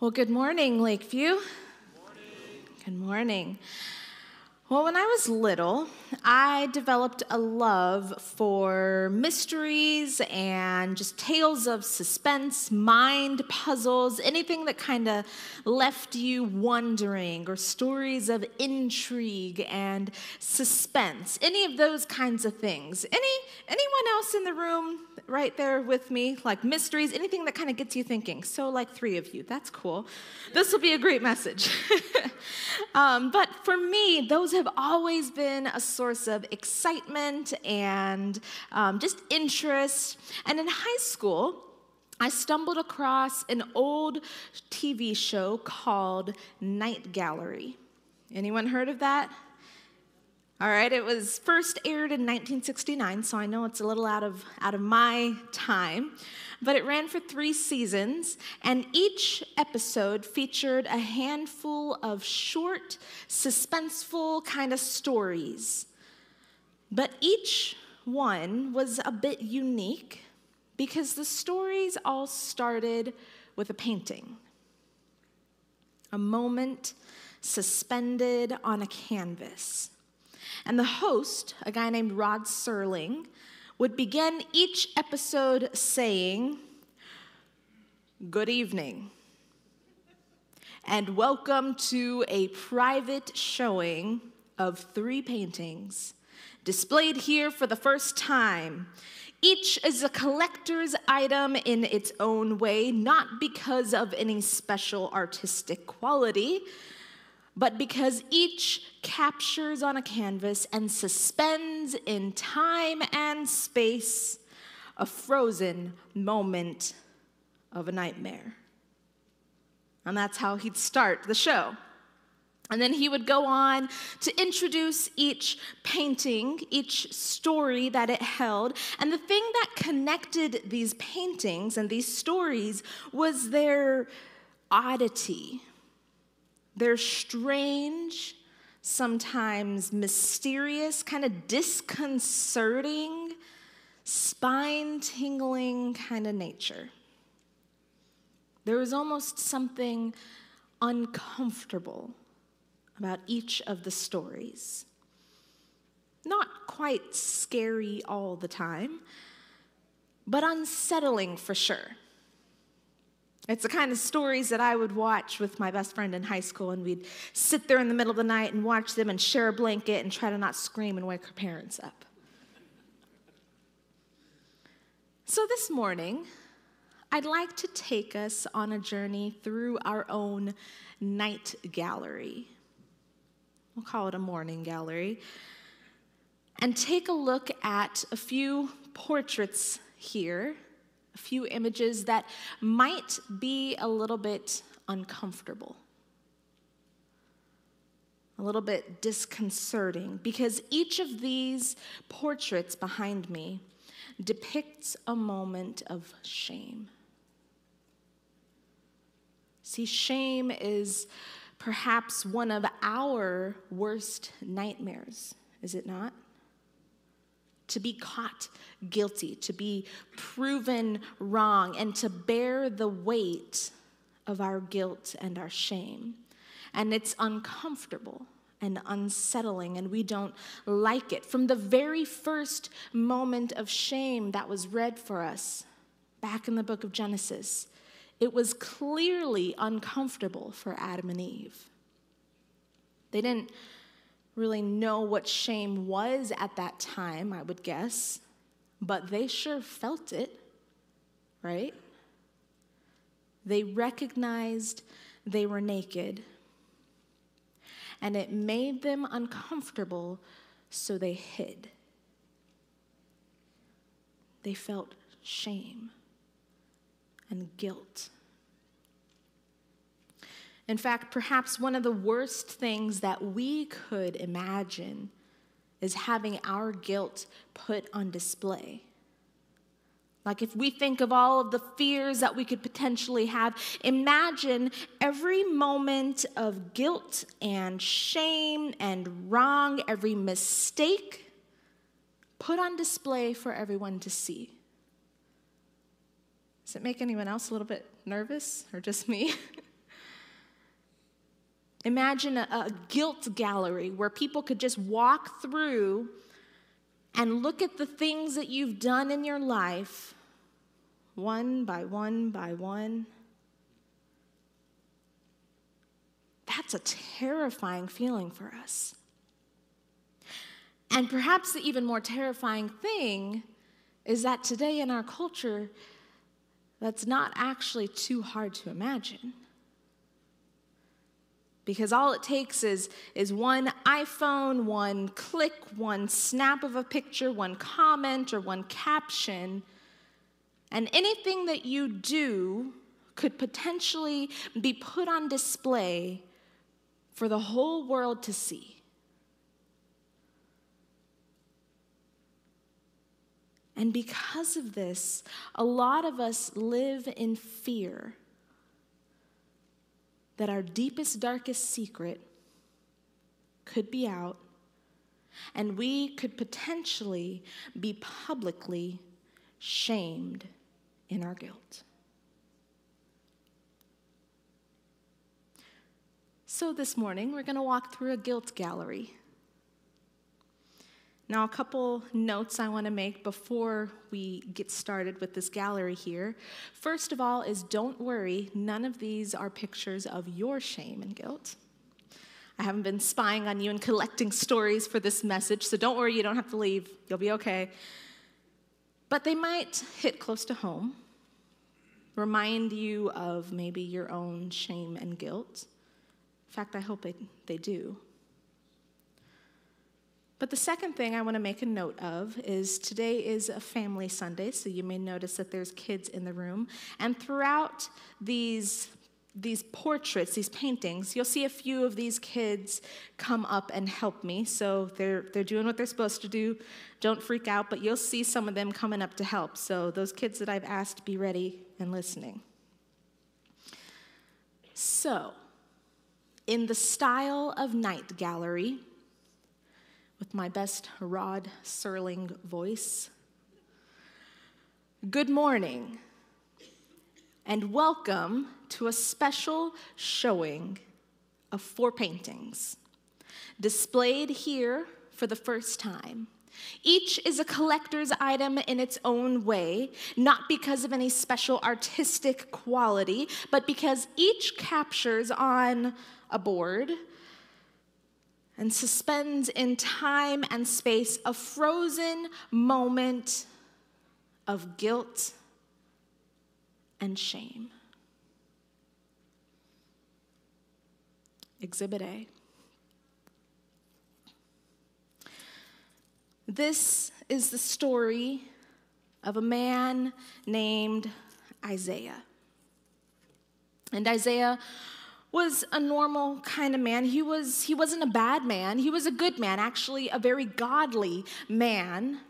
Well, good morning, Lakeview. Morning. Good morning. Well, when I was little, I developed a love for mysteries and just tales of suspense, mind puzzles, anything that kind of left you wondering, or stories of intrigue and suspense. Any of those kinds of things. Any anyone else in the room right there with me, like mysteries, anything that kind of gets you thinking? So, like three of you. That's cool. This will be a great message. um, but for me, those have always been a source of excitement and um, just interest. And in high school, I stumbled across an old TV show called Night Gallery. Anyone heard of that? All right, it was first aired in 1969, so I know it's a little out of, out of my time, but it ran for three seasons, and each episode featured a handful of short, suspenseful kind of stories. But each one was a bit unique because the stories all started with a painting, a moment suspended on a canvas. And the host, a guy named Rod Serling, would begin each episode saying, Good evening, and welcome to a private showing of three paintings displayed here for the first time. Each is a collector's item in its own way, not because of any special artistic quality but because each captures on a canvas and suspends in time and space a frozen moment of a nightmare. And that's how he'd start the show. And then he would go on to introduce each painting, each story that it held. And the thing that connected these paintings and these stories was their oddity they're strange, sometimes mysterious, kind of disconcerting, spine tingling kind of nature. There was almost something uncomfortable about each of the stories. Not quite scary all the time, but unsettling for sure. It's the kind of stories that I would watch with my best friend in high school, and we'd sit there in the middle of the night and watch them and share a blanket and try to not scream and wake our parents up. So this morning, I'd like to take us on a journey through our own night gallery. We'll call it a morning gallery. And take a look at a few portraits here few images that might be a little bit uncomfortable, a little bit disconcerting, because each of these portraits behind me depicts a moment of shame. See, shame is perhaps one of our worst nightmares, is it not? To be caught guilty, to be proven wrong, and to bear the weight of our guilt and our shame. And it's uncomfortable and unsettling, and we don't like it. From the very first moment of shame that was read for us back in the book of Genesis, it was clearly uncomfortable for Adam and Eve. They didn't really know what shame was at that time, I would guess, but they sure felt it, right? They recognized they were naked, and it made them uncomfortable, so they hid. They felt shame and guilt. In fact, perhaps one of the worst things that we could imagine is having our guilt put on display. Like, if we think of all of the fears that we could potentially have, imagine every moment of guilt and shame and wrong, every mistake put on display for everyone to see. Does it make anyone else a little bit nervous or just me? Imagine a, a, guilt gallery where people could just walk through and look at the things that you've done in your life one by one by one. That's a terrifying feeling for us. And perhaps the even more terrifying thing is that today in our culture, that's not actually too hard to imagine. Because all it takes is, is one iPhone, one click, one snap of a picture, one comment, or one caption, and anything that you do could potentially be put on display for the whole world to see. And because of this, a lot of us live in fear that our deepest, darkest secret could be out and we could potentially be publicly shamed in our guilt. So, this morning, we're going to walk through a guilt gallery. Now, a couple notes I want to make before we get started with this gallery here. First of all, is don't worry, none of these are pictures of your shame and guilt. I haven't been spying on you and collecting stories for this message, so don't worry, you don't have to leave. You'll be okay. But they might hit close to home, remind you of maybe your own shame and guilt. In fact, I hope they, they do. But the second thing I want to make a note of is today is a family Sunday, so you may notice that there's kids in the room. And throughout these, these portraits, these paintings, you'll see a few of these kids come up and help me. So they're, they're doing what they're supposed to do. Don't freak out, but you'll see some of them coming up to help. So those kids that I've asked, be ready and listening. So, in the style of Night Gallery, with my best Rod Serling voice. Good morning, and welcome to a special showing of four paintings displayed here for the first time. Each is a collector's item in its own way, not because of any special artistic quality, but because each captures on a board and suspends in time and space a frozen moment of guilt and shame. Exhibit A. This is the story of a man named Isaiah. And Isaiah was a normal kind of man. He, was, he wasn't a bad man, he was a good man, actually, a very godly man.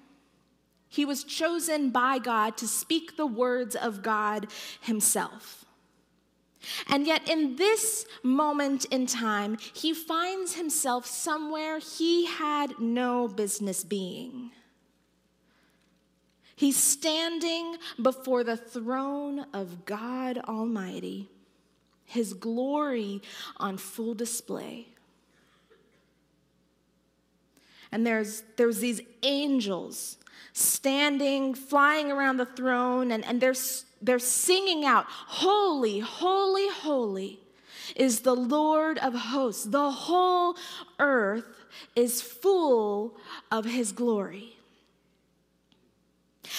He was chosen by God to speak the words of God Himself. And yet, in this moment in time, he finds himself somewhere he had no business being. He's standing before the throne of God Almighty his glory on full display. And there's, there's these angels standing, flying around the throne, and, and they're, they're singing out, Holy, holy, holy is the Lord of hosts. The whole earth is full of his glory.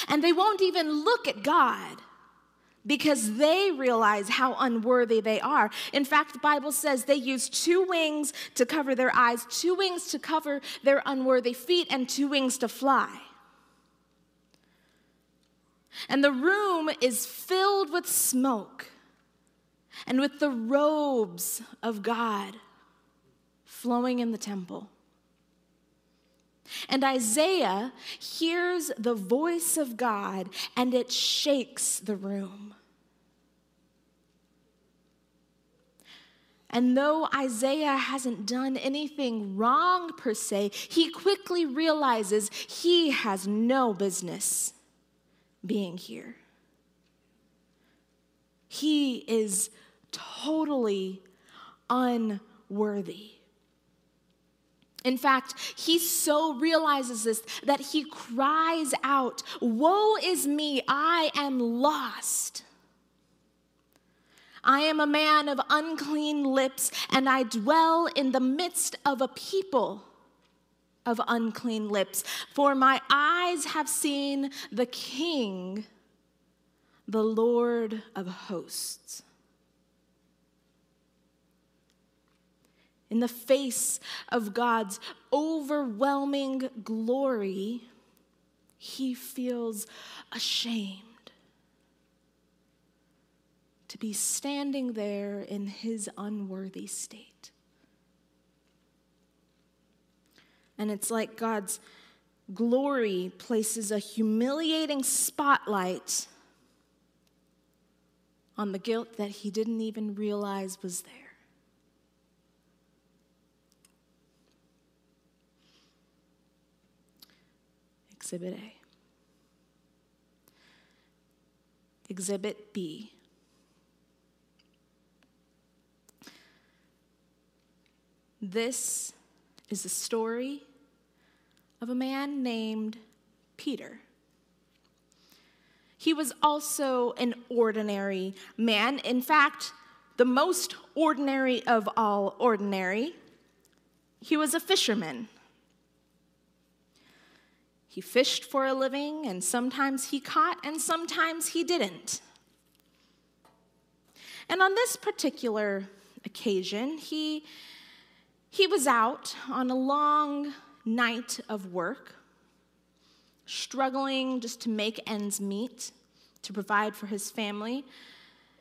And they won't even look at God because they realize how unworthy they are. In fact, the Bible says they use two wings to cover their eyes, two wings to cover their unworthy feet, and two wings to fly. And the room is filled with smoke and with the robes of God flowing in the temple. And Isaiah hears the voice of God and it shakes the room. And though Isaiah hasn't done anything wrong per se, he quickly realizes he has no business being here. He is totally unworthy. In fact, he so realizes this that he cries out, Woe is me, I am lost. I am a man of unclean lips, and I dwell in the midst of a people of unclean lips. For my eyes have seen the King, the Lord of hosts. In the face of God's overwhelming glory, he feels ashamed to be standing there in his unworthy state. And it's like God's glory places a humiliating spotlight on the guilt that he didn't even realize was there. Exhibit A. Exhibit B. This is the story of a man named Peter. He was also an ordinary man. In fact, the most ordinary of all ordinary. He was a fisherman. He fished for a living, and sometimes he caught, and sometimes he didn't. And on this particular occasion, he, he was out on a long night of work, struggling just to make ends meet, to provide for his family.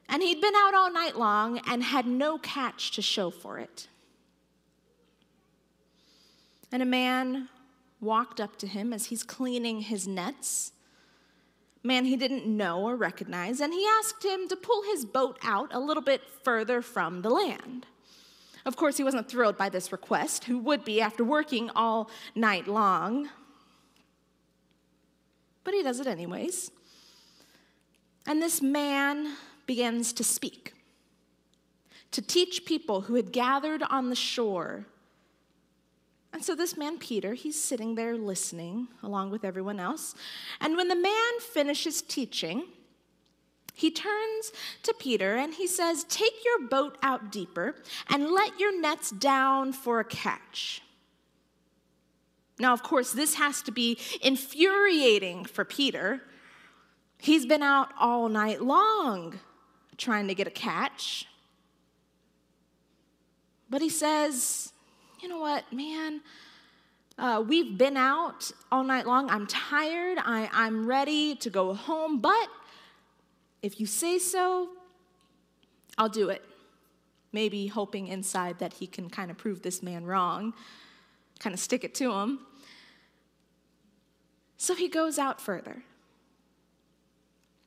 And he'd been out all night long and had no catch to show for it. And a man walked up to him as he's cleaning his nets. Man he didn't know or recognize, and he asked him to pull his boat out a little bit further from the land. Of course, he wasn't thrilled by this request, who would be after working all night long. But he does it anyways. And this man begins to speak, to teach people who had gathered on the shore and so this man, Peter, he's sitting there listening along with everyone else. And when the man finishes teaching, he turns to Peter and he says, Take your boat out deeper and let your nets down for a catch. Now, of course, this has to be infuriating for Peter. He's been out all night long trying to get a catch. But he says, you know what, man? Uh, we've been out all night long. I'm tired. I, I'm ready to go home. But if you say so, I'll do it. Maybe hoping inside that he can kind of prove this man wrong, kind of stick it to him. So he goes out further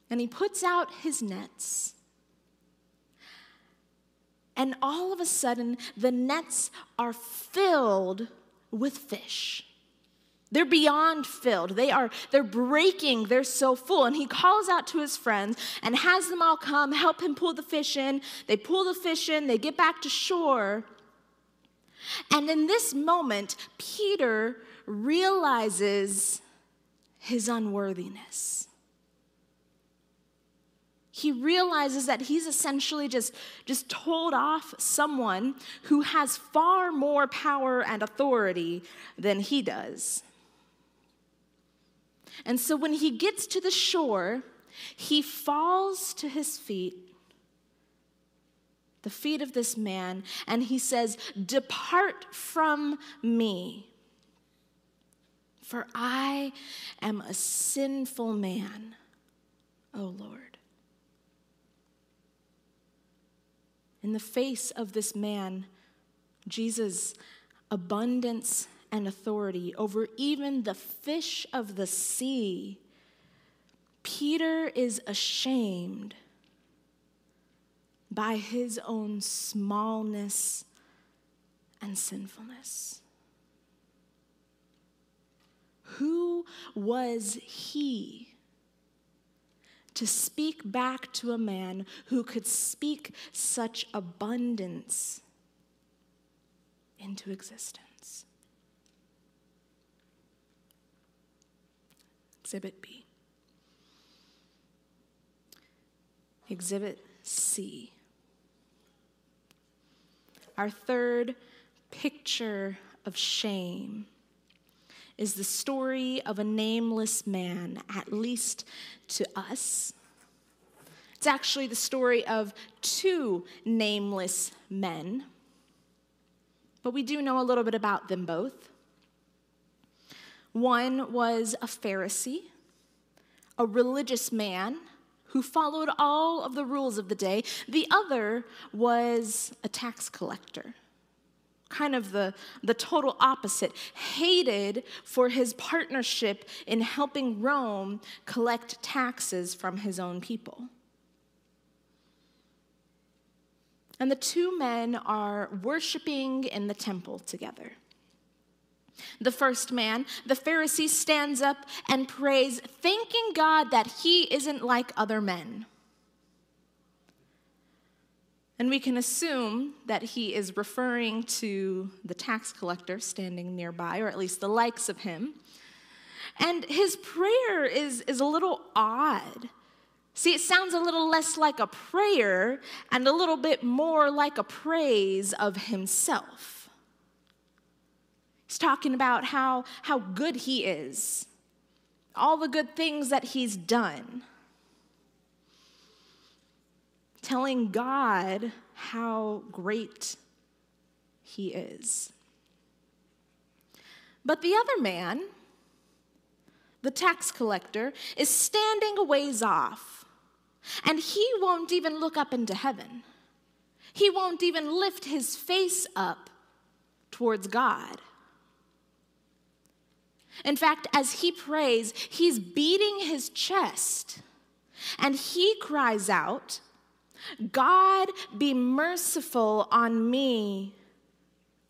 and he puts out his nets and all of a sudden, the nets are filled with fish. They're beyond filled. They are they're breaking. They're so full. And he calls out to his friends and has them all come help him pull the fish in. They pull the fish in, they get back to shore. And in this moment, Peter realizes his unworthiness he realizes that he's essentially just, just told off someone who has far more power and authority than he does. And so when he gets to the shore, he falls to his feet, the feet of this man, and he says, Depart from me, for I am a sinful man, O Lord. In the face of this man, Jesus' abundance and authority over even the fish of the sea, Peter is ashamed by his own smallness and sinfulness. Who was he to speak back to a man who could speak such abundance into existence. Exhibit B. Exhibit C. Our third picture of shame is the story of a nameless man, at least to us. It's actually the story of two nameless men, but we do know a little bit about them both. One was a Pharisee, a religious man who followed all of the rules of the day. The other was a tax collector, kind of the, the total opposite, hated for his partnership in helping Rome collect taxes from his own people. And the two men are worshiping in the temple together. The first man, the Pharisee, stands up and prays, thanking God that he isn't like other men. And we can assume that he is referring to the tax collector standing nearby, or at least the likes of him. And his prayer is, is a little odd. See, it sounds a little less like a prayer and a little bit more like a praise of himself. He's talking about how, how good he is, all the good things that he's done. Telling God how great he is. But the other man, the tax collector, is standing a ways off, and he won't even look up into heaven. He won't even lift his face up towards God. In fact, as he prays, he's beating his chest and he cries out, God, be merciful on me,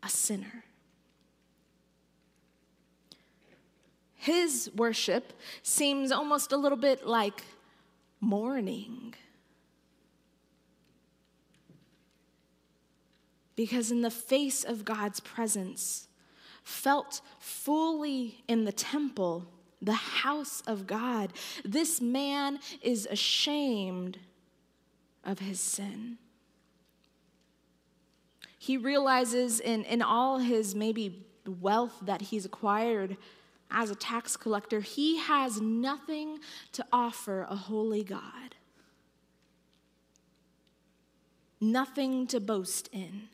a sinner. His worship seems almost a little bit like mourning. Because in the face of God's presence, felt fully in the temple, the house of God. This man is ashamed of his sin. He realizes in, in all his maybe wealth that he's acquired as a tax collector, he has nothing to offer a holy God, nothing to boast in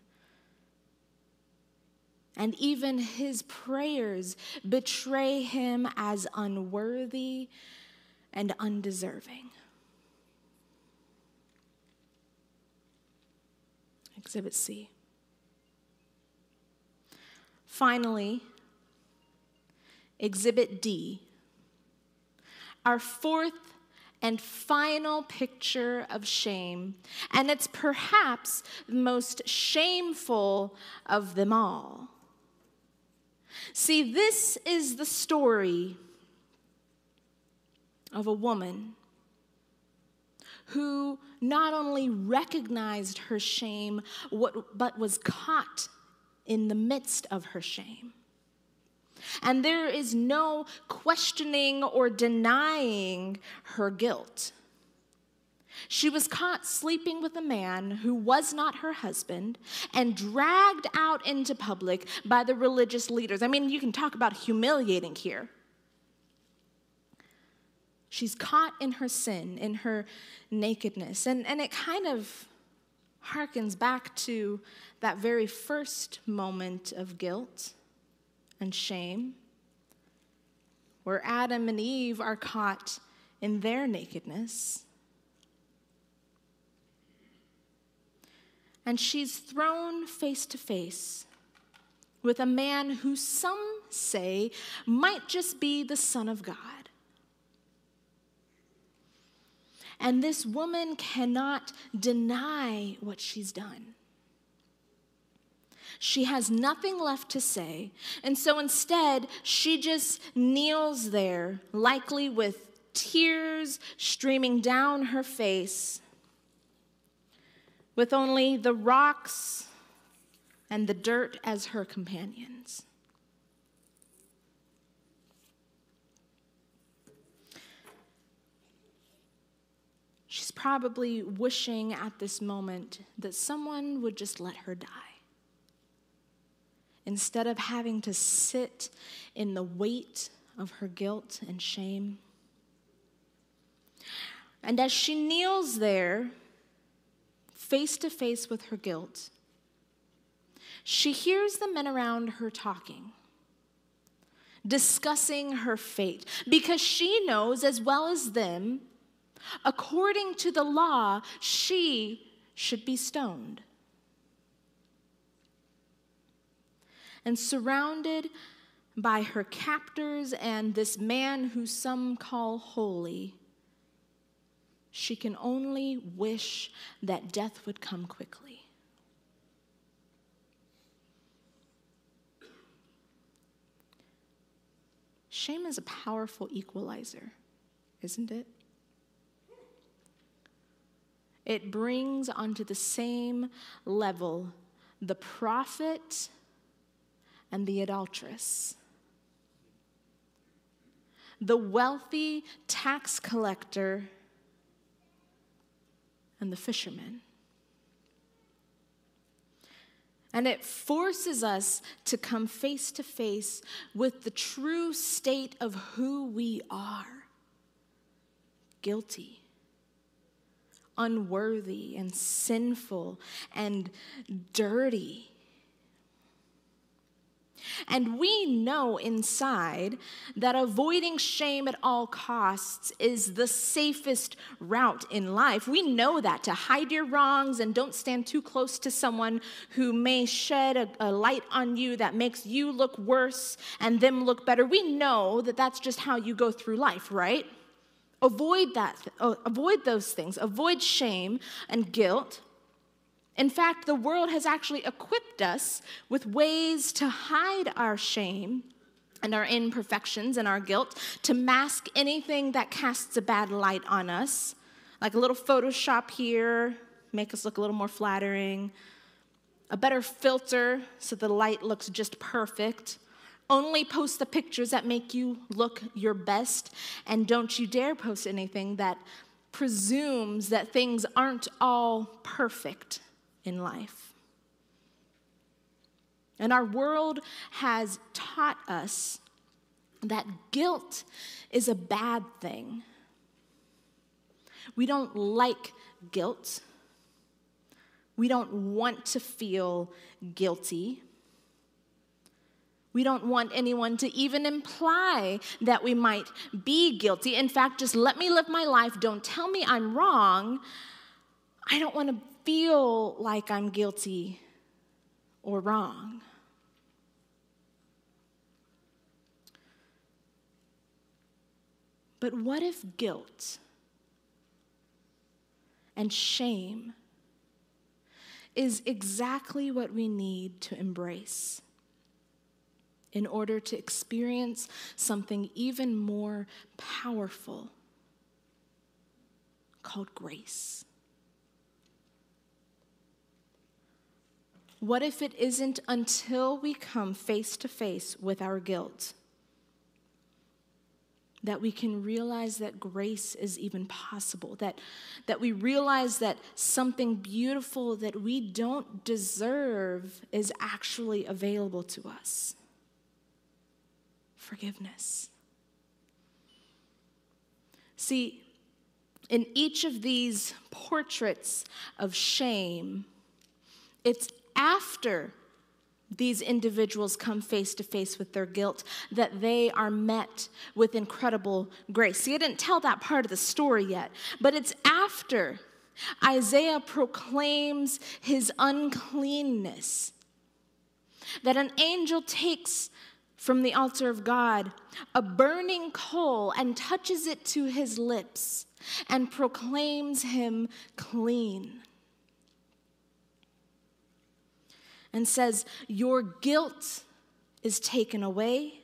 and even his prayers betray him as unworthy and undeserving. Exhibit C. Finally, Exhibit D, our fourth and final picture of shame, and it's perhaps the most shameful of them all. See, this is the story of a woman who not only recognized her shame, but was caught in the midst of her shame. And there is no questioning or denying her guilt. She was caught sleeping with a man who was not her husband and dragged out into public by the religious leaders. I mean, you can talk about humiliating here. She's caught in her sin, in her nakedness. And, and it kind of harkens back to that very first moment of guilt and shame, where Adam and Eve are caught in their nakedness. and she's thrown face to face with a man who some say might just be the Son of God. And this woman cannot deny what she's done. She has nothing left to say, and so instead, she just kneels there, likely with tears streaming down her face with only the rocks and the dirt as her companions. She's probably wishing at this moment that someone would just let her die. Instead of having to sit in the weight of her guilt and shame. And as she kneels there, face to face with her guilt, she hears the men around her talking, discussing her fate, because she knows as well as them, according to the law, she should be stoned. And surrounded by her captors and this man who some call holy, she can only wish that death would come quickly. Shame is a powerful equalizer, isn't it? It brings onto the same level the prophet and the adulteress, the wealthy tax collector and the fisherman. And it forces us to come face to face with the true state of who we are. Guilty, unworthy, and sinful, and dirty. And we know inside that avoiding shame at all costs is the safest route in life. We know that to hide your wrongs and don't stand too close to someone who may shed a, a, light on you that makes you look worse and them look better. We know that that's just how you go through life, right? Avoid that, oh, avoid those things, avoid shame and guilt. In fact, the world has actually equipped us with ways to hide our shame and our imperfections and our guilt, to mask anything that casts a bad light on us, like a little Photoshop here, make us look a little more flattering, a better filter so the light looks just perfect. Only post the pictures that make you look your best, and don't you dare post anything that presumes that things aren't all perfect in life. And our world has taught us that guilt is a bad thing. We don't like guilt. We don't want to feel guilty. We don't want anyone to even imply that we might be guilty. In fact, just let me live my life. Don't tell me I'm wrong. I don't want to feel like I'm guilty or wrong. But what if guilt and shame is exactly what we need to embrace in order to experience something even more powerful called grace? What if it isn't until we come face to face with our guilt that we can realize that grace is even possible, that, that we realize that something beautiful that we don't deserve is actually available to us? Forgiveness. See, in each of these portraits of shame, it's after these individuals come face to face with their guilt that they are met with incredible grace. See, I didn't tell that part of the story yet, but it's after Isaiah proclaims his uncleanness that an angel takes from the altar of God a burning coal and touches it to his lips and proclaims him clean. and says, Your guilt is taken away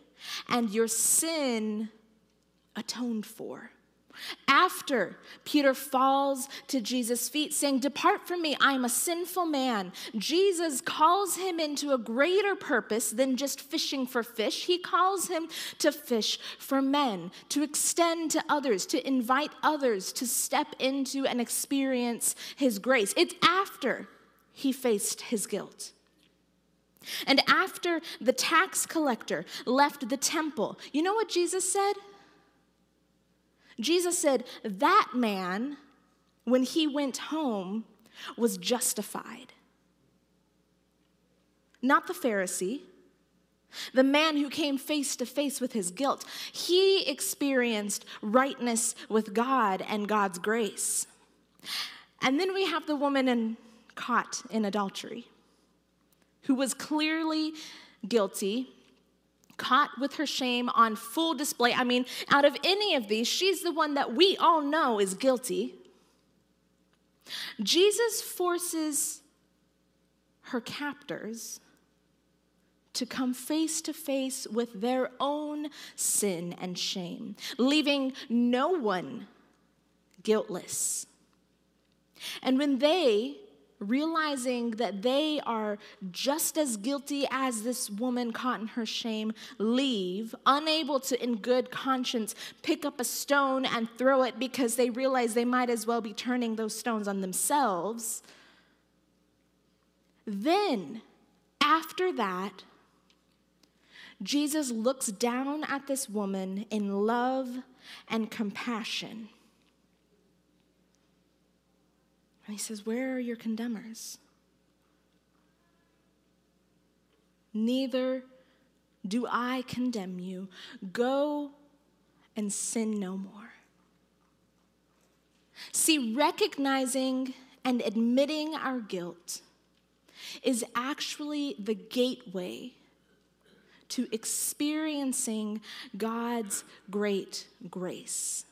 and your sin atoned for. After Peter falls to Jesus' feet, saying, Depart from me, I am a sinful man, Jesus calls him into a greater purpose than just fishing for fish. He calls him to fish for men, to extend to others, to invite others to step into and experience his grace. It's after he faced his guilt. And after the tax collector left the temple, you know what Jesus said? Jesus said, That man, when he went home, was justified. Not the Pharisee, the man who came face to face with his guilt. He experienced rightness with God and God's grace. And then we have the woman in, caught in adultery, who was clearly guilty caught with her shame on full display. I mean, out of any of these, she's the one that we all know is guilty. Jesus forces her captors to come face to face with their own sin and shame, leaving no one guiltless. And when they realizing that they are just as guilty as this woman caught in her shame, leave, unable to, in good conscience, pick up a stone and throw it because they realize they might as well be turning those stones on themselves. Then, after that, Jesus looks down at this woman in love and compassion. And he says, Where are your condemners? Neither do I condemn you. Go and sin no more. See, recognizing and admitting our guilt is actually the gateway to experiencing God's great grace.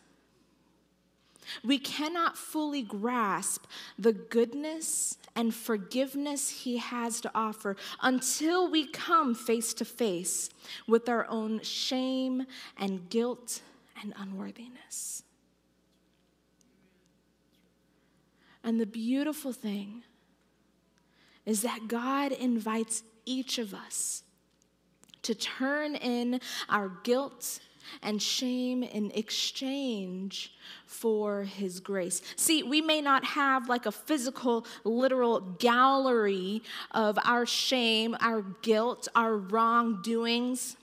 We cannot fully grasp the goodness and forgiveness He has to offer until we come face to face with our own shame and guilt and unworthiness. And the beautiful thing is that God invites each of us to turn in our guilt and shame in exchange for his grace. See, we may not have like a physical, literal gallery of our shame, our guilt, our wrongdoings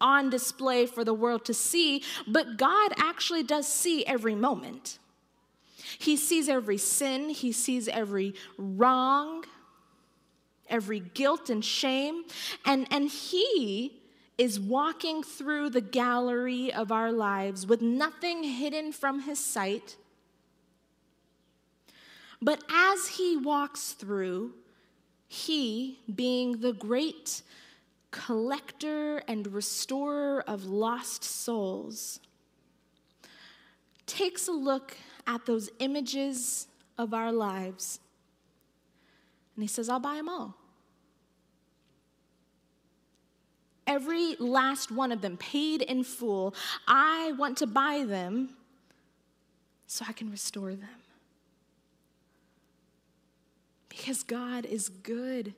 on display for the world to see, but God actually does see every moment. He sees every sin, He sees every wrong, every guilt and shame, and, and He is walking through the gallery of our lives with nothing hidden from his sight. But as he walks through, he, being the great collector and restorer of lost souls, takes a look at those images of our lives and he says, I'll buy them all. Every last one of them paid in full. I want to buy them so I can restore them. Because God is good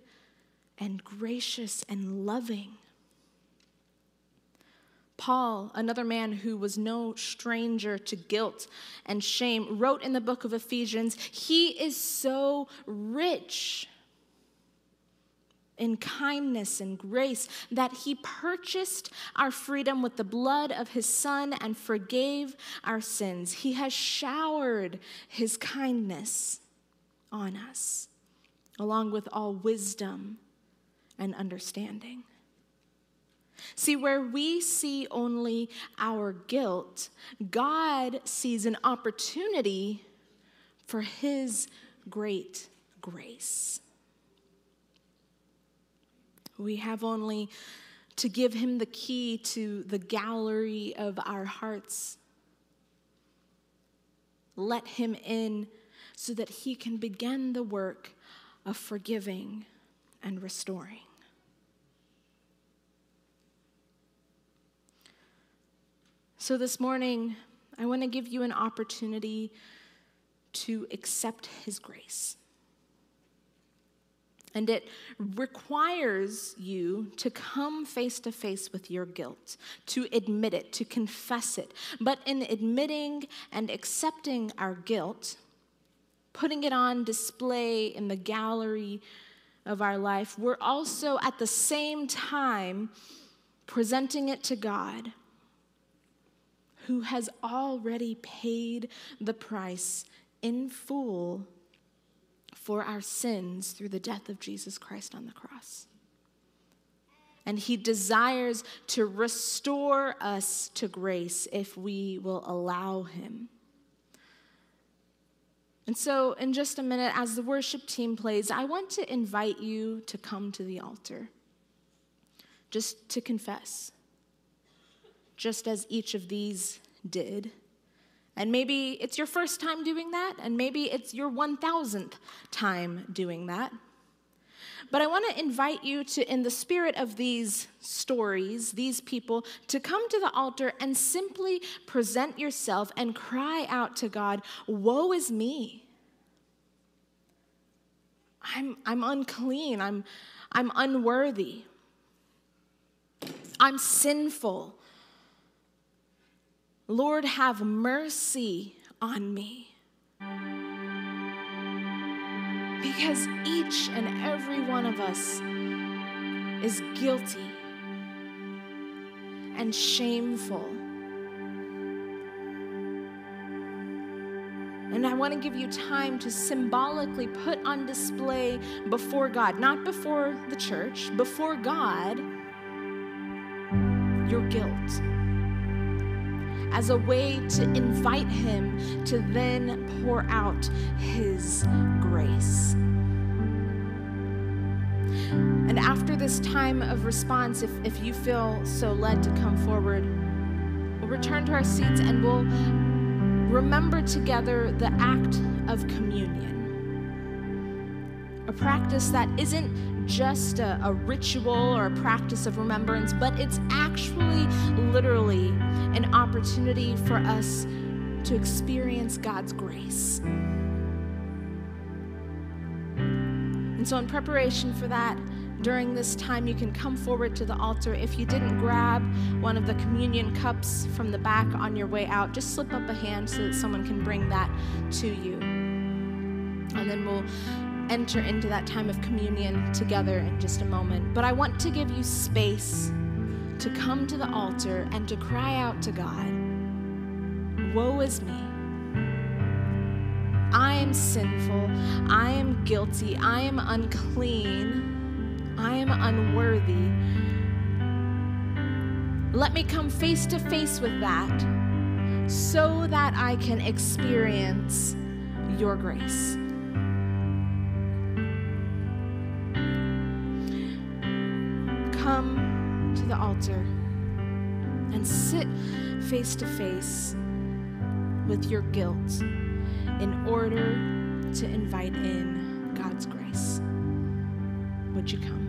and gracious and loving. Paul, another man who was no stranger to guilt and shame, wrote in the book of Ephesians, He is so rich in kindness and grace, that he purchased our freedom with the blood of his son and forgave our sins. He has showered his kindness on us, along with all wisdom and understanding. See, where we see only our guilt, God sees an opportunity for his great grace. We have only to give him the key to the gallery of our hearts. Let him in so that he can begin the work of forgiving and restoring. So this morning, I want to give you an opportunity to accept His grace. And it requires you to come face to face with your guilt, to admit it, to confess it. But in admitting and accepting our guilt, putting it on display in the gallery of our life, we're also at the same time presenting it to God, who has already paid the price in full for our sins through the death of Jesus Christ on the cross. And he desires to restore us to grace if we will allow him. And so, in just a minute, as the worship team plays, I want to invite you to come to the altar, just to confess, just as each of these did. And maybe it's your first time doing that, and maybe it's your 1000th time doing that. But I want to invite you to, in the spirit of these stories, these people, to come to the altar and simply present yourself and cry out to God, Woe is me. I'm, I'm unclean. I'm, I'm unworthy. I'm sinful. Lord, have mercy on me. Because each and every one of us is guilty and shameful. And I want to give you time to symbolically put on display before God, not before the church, before God, as a way to invite Him to then pour out His grace. And after this time of response, if, if you feel so led to come forward, we'll return to our seats and we'll remember together the act of communion. A practice that isn't just a, a, ritual or a practice of remembrance, but it's actually literally an opportunity for us to experience God's grace. And so, in preparation for that, during this time, you can come forward to the altar. If you didn't grab one of the communion cups from the back on your way out, just slip up a hand so that someone can bring that to you. And then we'll enter into that time of communion together in just a moment. But I want to give you space to come to the altar and to cry out to God Woe is me. I am sinful. I am guilty. I am unclean. I am unworthy. Let me come face to face with that so that I can experience your grace. Come to the altar and sit face to face with your guilt in order to invite in God's grace. Would you come?